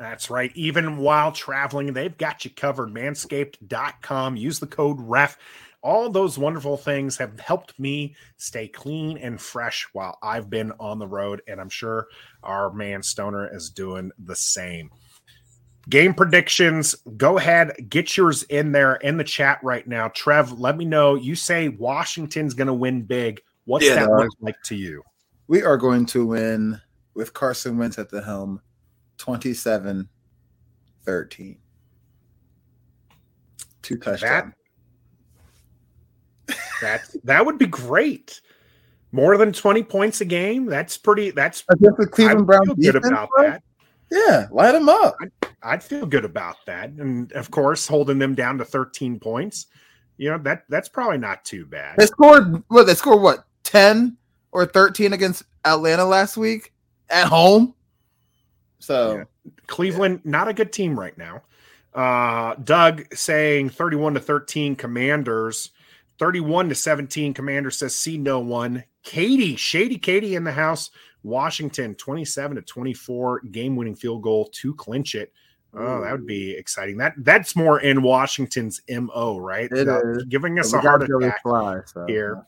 That's right. Even while traveling, they've got you covered. Manscaped.com. Use the code REF. All those wonderful things have helped me stay clean and fresh while I've been on the road. And I'm sure our man Stoner is doing the same. Game predictions. Go ahead, get yours in there in the chat right now. Trev, let me know. You say Washington's going to win big. What's Yeah, that look like to you? We are going to win with Carson Wentz at the helm 27 13. Two touchdowns. That that would be great. More than 20 points a game. That's pretty that's Against the Cleveland Browns. good about bro? that. Yeah, light them up. I'd feel good about that. And of course, holding them down to 13 points, you know, that that's probably not too bad. They scored what? They scored what? 10 or 13 against Atlanta last week at home. So Yeah. Cleveland, not a good team right now. Uh, Doug saying 31 to 13 commanders, 31 to 17 commanders says see no one. Katie, Shady Katie in the house. Washington 27 to 24 game winning field goal to clinch it. Oh, that would be exciting. That that's more in Washington's MO, right? It. Giving us a heart attack Fly, so, here.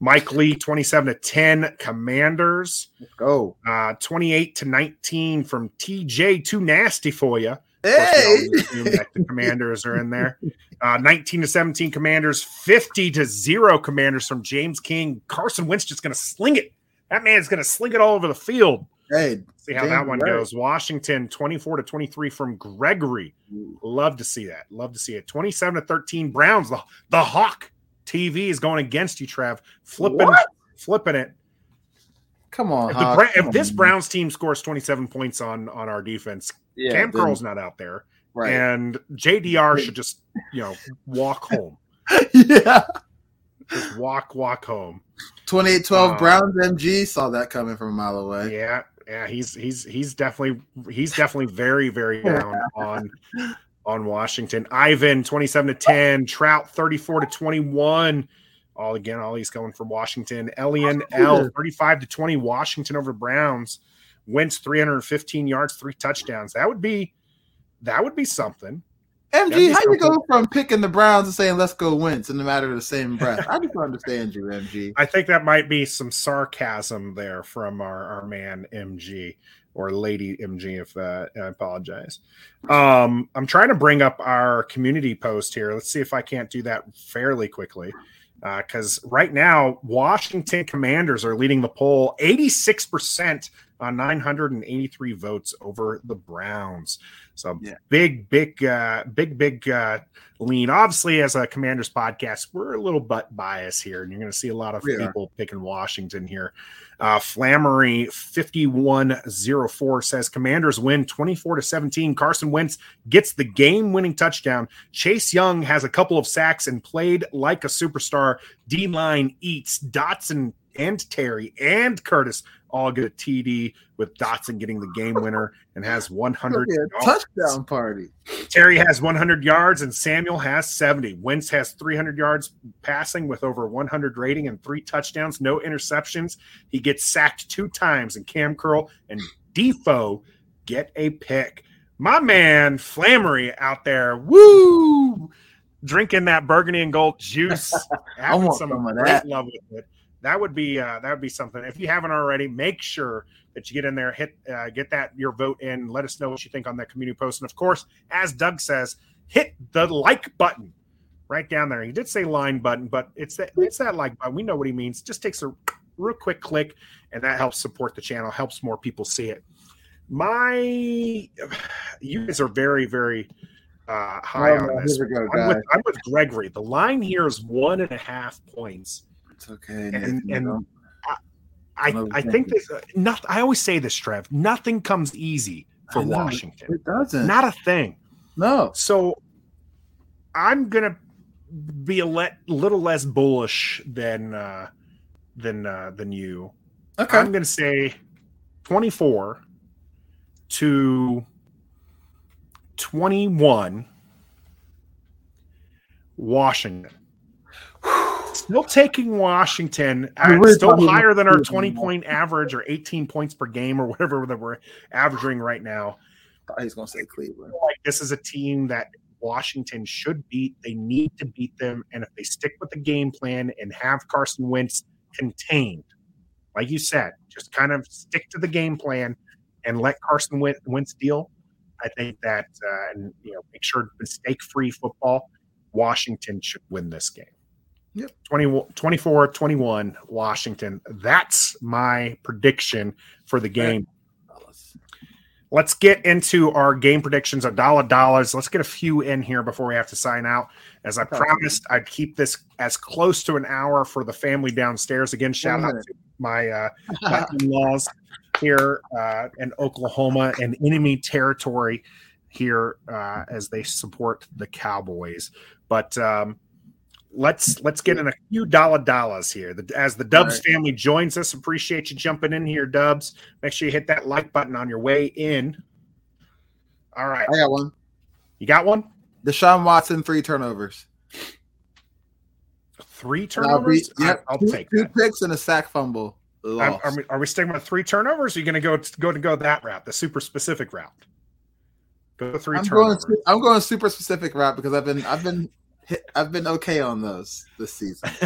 Mike Lee 27 to 10 commanders. Let's go. Uh, 28 to 19 from TJ. Too nasty for you. Hey. the commanders are in there. Uh, 19 to 17 commanders, 50 to 0 commanders from James King. Carson Wentz just going to sling it. That man's going to sling it all over the field. Hey, See how that one White. goes. Washington 24 to 23 from Gregory. Love to see that. Love to see it. 27 to 13 Browns. The, the Hawk TV is going against you, Trav. Flipping, What? flipping it. come on. If, the Hawk, Bra- come if this on. Browns team scores 27 points on on our defense, yeah, Cam then- Curl's not out there, right. and JDR should just you know walk home, yeah. just walk walk home. 28-12 Uh, Browns MG saw that coming from a mile away. Yeah, yeah, he's he's he's definitely he's definitely very very down on on Washington. Ivan 27 to 10, Trout 34 to 21. All again, all these going for Washington. Elian L 35 to 20, Washington over Browns. Wentz 315 yards, three touchdowns. That would be that would be something. That'd be MG, how do you something. go from picking the Browns and saying let's go Wentz in the matter of the same breath? I just don't understand you, MG. I think that might be some sarcasm there from our, our man MG or lady MG. If uh, I apologize. Um, I'm trying to bring up our community post here. Let's see if I can't do that fairly quickly. Because right now, Washington Commanders are leading the poll 86% on 983 votes over the Browns. So Yeah. big, big, uh, big, big uh, lean. Obviously, as a Commanders podcast, we're a little bit biased here, and you're going to see a lot of We are. people picking Washington here. Uh, Flammery 5104 says Commanders win 24 to 17. Carson Wentz gets the game winning touchdown. Chase Young has a couple of sacks and played like a superstar. D line eats Dotson and Terry and Curtis all get a TD with Dotson getting the game winner and has 100 a yards. touchdown party. Terry has 100 yards and Samuel has 70. Wentz has 300 yards passing with over 100 rating and three touchdowns, no interceptions. He gets sacked two times, and Cam Curl and Defoe get a pick. My man Flammery out there, woo, drinking that burgundy and gold juice, having want some, some of great that. love with it. That would be uh, that would be something. If you haven't already, make sure that you get in there, hit uh, get that your vote in. Let us know what you think on that community post, and of course, as Doug says, hit the like button right down there. He did say line button, but it's that it's that like button. We know what he means. Just takes a real quick click, and that helps support the channel, helps more people see it. My, you guys are very very uh, high Oh, on no, this. here we go, I'm with. I'm with Gregory. The line here is one and a half points. It's okay. And- and- I, No, I think this. Uh, not. I always say this, Trev. Nothing comes easy for Washington. It doesn't. Not a thing. no. So I'm gonna be a let, little less bullish than uh, than uh, than you. Okay. I'm gonna say 24 to 21. Washington. Still taking Washington. I Uh, really still thought we were higher than our 20 point average or 18 points per game or whatever that we're averaging right now. He's going to say Cleveland. like this is a team that Washington should beat. They need to beat them, and if they stick with the game plan and have Carson Wentz contained, like you said, just kind of stick to the game plan and let Carson Wen- Wentz deal. I think that uh, and you know make sure mistake-free football. Washington should win this game. Yep. 20, 24 21 Washington. That's my prediction for the game. Let's get into our game predictions, our dollar dollars. Let's get a few in here before we have to sign out. As I promised, I'd keep this as close to an hour for the family downstairs. Again, shout out to my uh, my in-laws here uh, in Oklahoma and enemy territory here uh, as they support the Cowboys. But um, let's let's get in a few dollar dollars here. The, as the Dubs All right. family joins us, appreciate you jumping in here, Dubs. Make sure you hit that like button on your way in. All right, I got one. you got one. Deshaun Watson, three turnovers. Three That'll be- turnovers. I- yep, I'll two, take two that. picks and a sack fumble. Are, Lost. are we, are we sticking with three turnovers? Or are you going to go go to go that route, the super specific route? Go 3 I'm going. turnovers. I'm going super specific route because I've been I've been hit, I've been okay on those this season.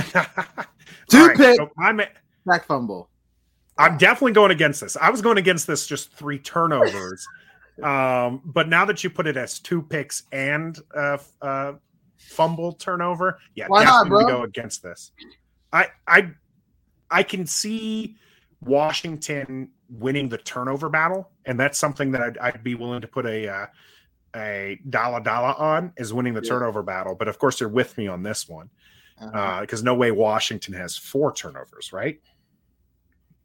Two right, picks. so I'm Sack fumble. I'm definitely going against this. I was going against this just three turnovers. um, but now that you put it as two picks and uh, uh, fumble turnover, yeah, Why not, definitely bro? go against this. I I I can see Washington winning the turnover battle, and that's something that I'd, I'd be willing to put a uh, a dollar dollar on is winning the Yeah. turnover battle. But of course, you're with me on this one Uh-huh. because no way Washington has four turnovers, right?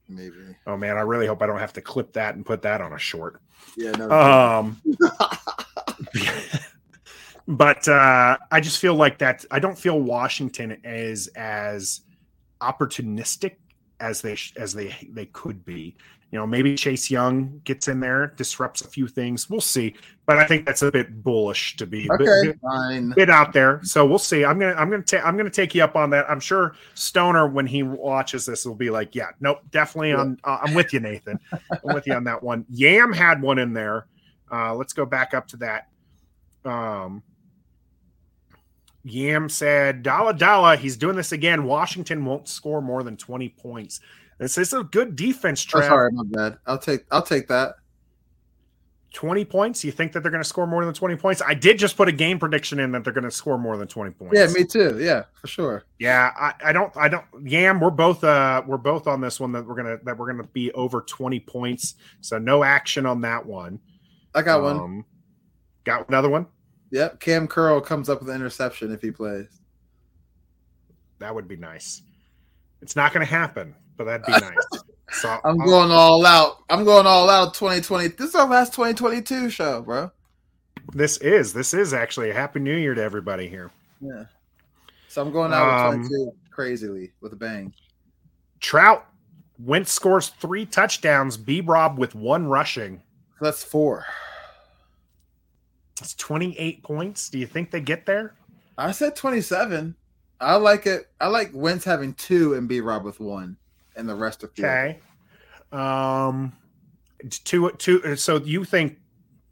Maybe. Oh man, I really hope I don't have to clip that and put that on a short. Yeah. No. Um, but uh, I just feel like that. I don't feel Washington is as opportunistic as they as they they could be. You know, maybe Chase Young gets in there, disrupts a few things. We'll see, but I think that's a bit bullish to be. okay. bit- Fine. bit out there. So we'll see. I'm gonna I'm gonna take I'm gonna take you up on that. I'm sure Stoner when he watches this will be like, yeah, nope, definitely on. Uh, I'm with you, Nathan. I'm with you on that one. Yam had one in there. Uh, let's go back up to that. Um, Yam said, "Dalla Dalla, he's doing this again. Washington won't score more than 20 points. This is a good defense, Oh, sorry, my bad. I'll take. I'll take that. 20 points. You think that they're going to score more than 20 points? I did just put a game prediction in that they're going to score more than 20 points. Yeah, me too. Yeah, for sure. Yeah, I, I don't I don't Yam, we're both uh we're both on this one that we're gonna that we're gonna be over 20 points. So no action on that one. I got one. Um, got another one? Yep. Cam Curl comes up with an interception if he plays. That would be nice. It's not gonna happen, but that'd be nice. So I'm I'll- going all out. I'm going all out. 2020. This is our last 2022 show, bro. this is this is actually a happy new year to everybody here. Yeah. So I'm going out Um, with 22 crazily with a bang. Trout Wentz scores three touchdowns, B Rob with one rushing. That's four. It's 28 points. Do you think they get there? I said 27. I like it. I like Wentz having two and B Rob with one, and the rest of field. Okay. Um, two, two. So you think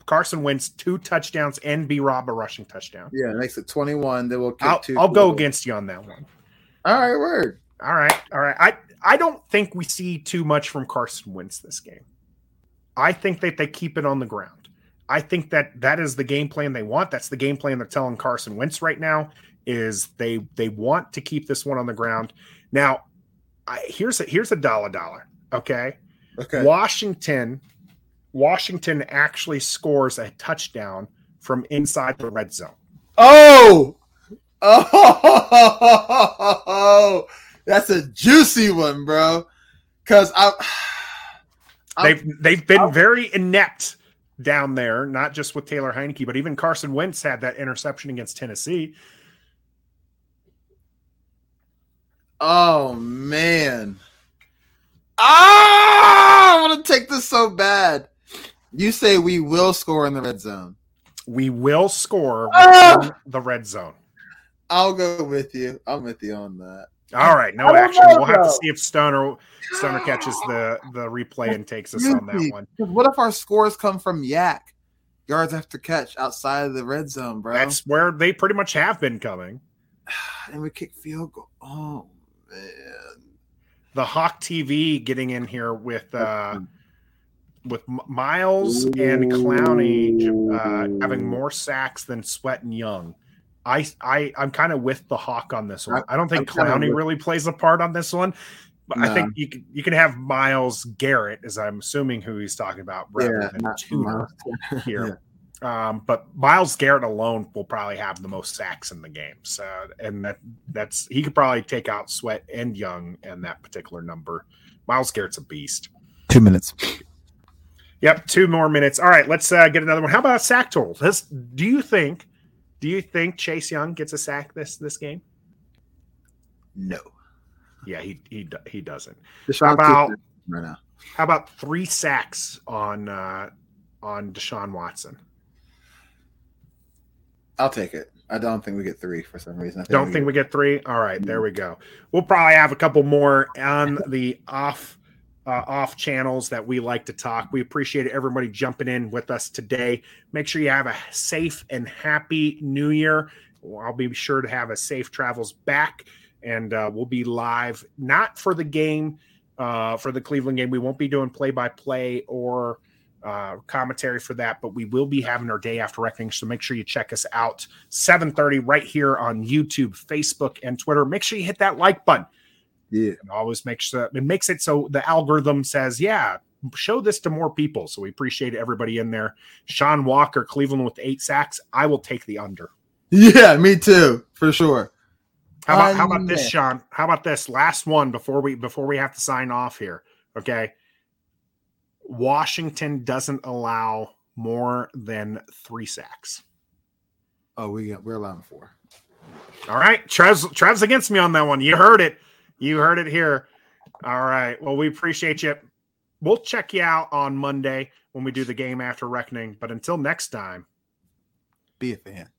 Carson Wentz two touchdowns and B Rob a rushing touchdown? Yeah, it makes it 21. Then we'll I'll, two. I'll go against you on that one. All right, word. All right, all right. I I don't think we see too much from Carson Wentz this game. I think that they keep it on the ground. I think that that is the game plan they want. That's the game plan they're telling Carson Wentz right now. Is they they want to keep this one on the ground. Now, I, here's a here's a dollar dollar. Okay. Okay. Washington, Washington actually scores a touchdown from inside the red zone. Oh, oh, that's a juicy one, bro. Because I, I'm- They've they've been I'm- very inept down there, not just with Taylor Heinicke, but even Carson Wentz had that interception against Tennessee. Oh man, ah, I want to take this so bad. You say we will score in the red zone. We will score Ah! the red zone. I'll go with you. I'm with you on that. All right, no action. know, We'll have to see if Stoner Stoner catches the the replay and takes us on that one. What if our scores come from YAC? yards after catch outside of the red zone, bro. That's where they pretty much have been coming. and we kick field goal. Oh man. The Hawk TV getting in here with uh with M- Myles and Clowney uh, having more sacks than Sweat and Young. I I I'm kind of with the Hawk on this one. I don't think I'm Clowney with- really plays a part on this one. But I think you can, you can have Myles Garrett, as I'm assuming who he's talking about, rather Yeah, than here. Um, but Myles Garrett alone will probably have the most sacks in the game. So, and that that's he could probably take out Sweat and Young and that particular number. Myles Garrett's a beast. Two minutes. Yep, two more minutes. All right, let's uh, get another one. How about a sack total? This, do you think? Do you think Chase Young gets a sack this this game? No. Yeah, he he do- he doesn't. Deshaun How about right now? how about three sacks on uh, on Deshaun Watson? I'll take it. I don't think we get three for some reason. I Don't think we get three. All right, there we go. We'll probably have a couple more on the off uh, off channels that we like to talk. We appreciate everybody jumping in with us today. Make sure you have a safe and happy New Year. I'll be sure to have a safe travels back, and uh, we'll be live not for the game, uh, for the Cleveland game. We won't be doing play by play or uh, commentary for that, but we will be having our day after reckoning. So make sure you check us out 7:30 right here on YouTube, Facebook, and Twitter. Make sure you hit that like button. Yeah. And always make sure it makes it so the algorithm says, yeah, show this to more people. So we appreciate everybody in there. Sean Walker, Cleveland with eight sacks. I will take the under. Yeah, me too, for sure. How about how about this, Sean? How about this last one before we before we have to sign off here? Okay. Washington doesn't allow more than three sacks. Oh, we got we're allowing four. All right, Trev's Trev's against me on that one. You heard it. You heard it here. All right. Well, we appreciate you. We'll check you out on Monday when we do the game after reckoning. But until next time, Be a fan.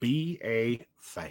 be a fan.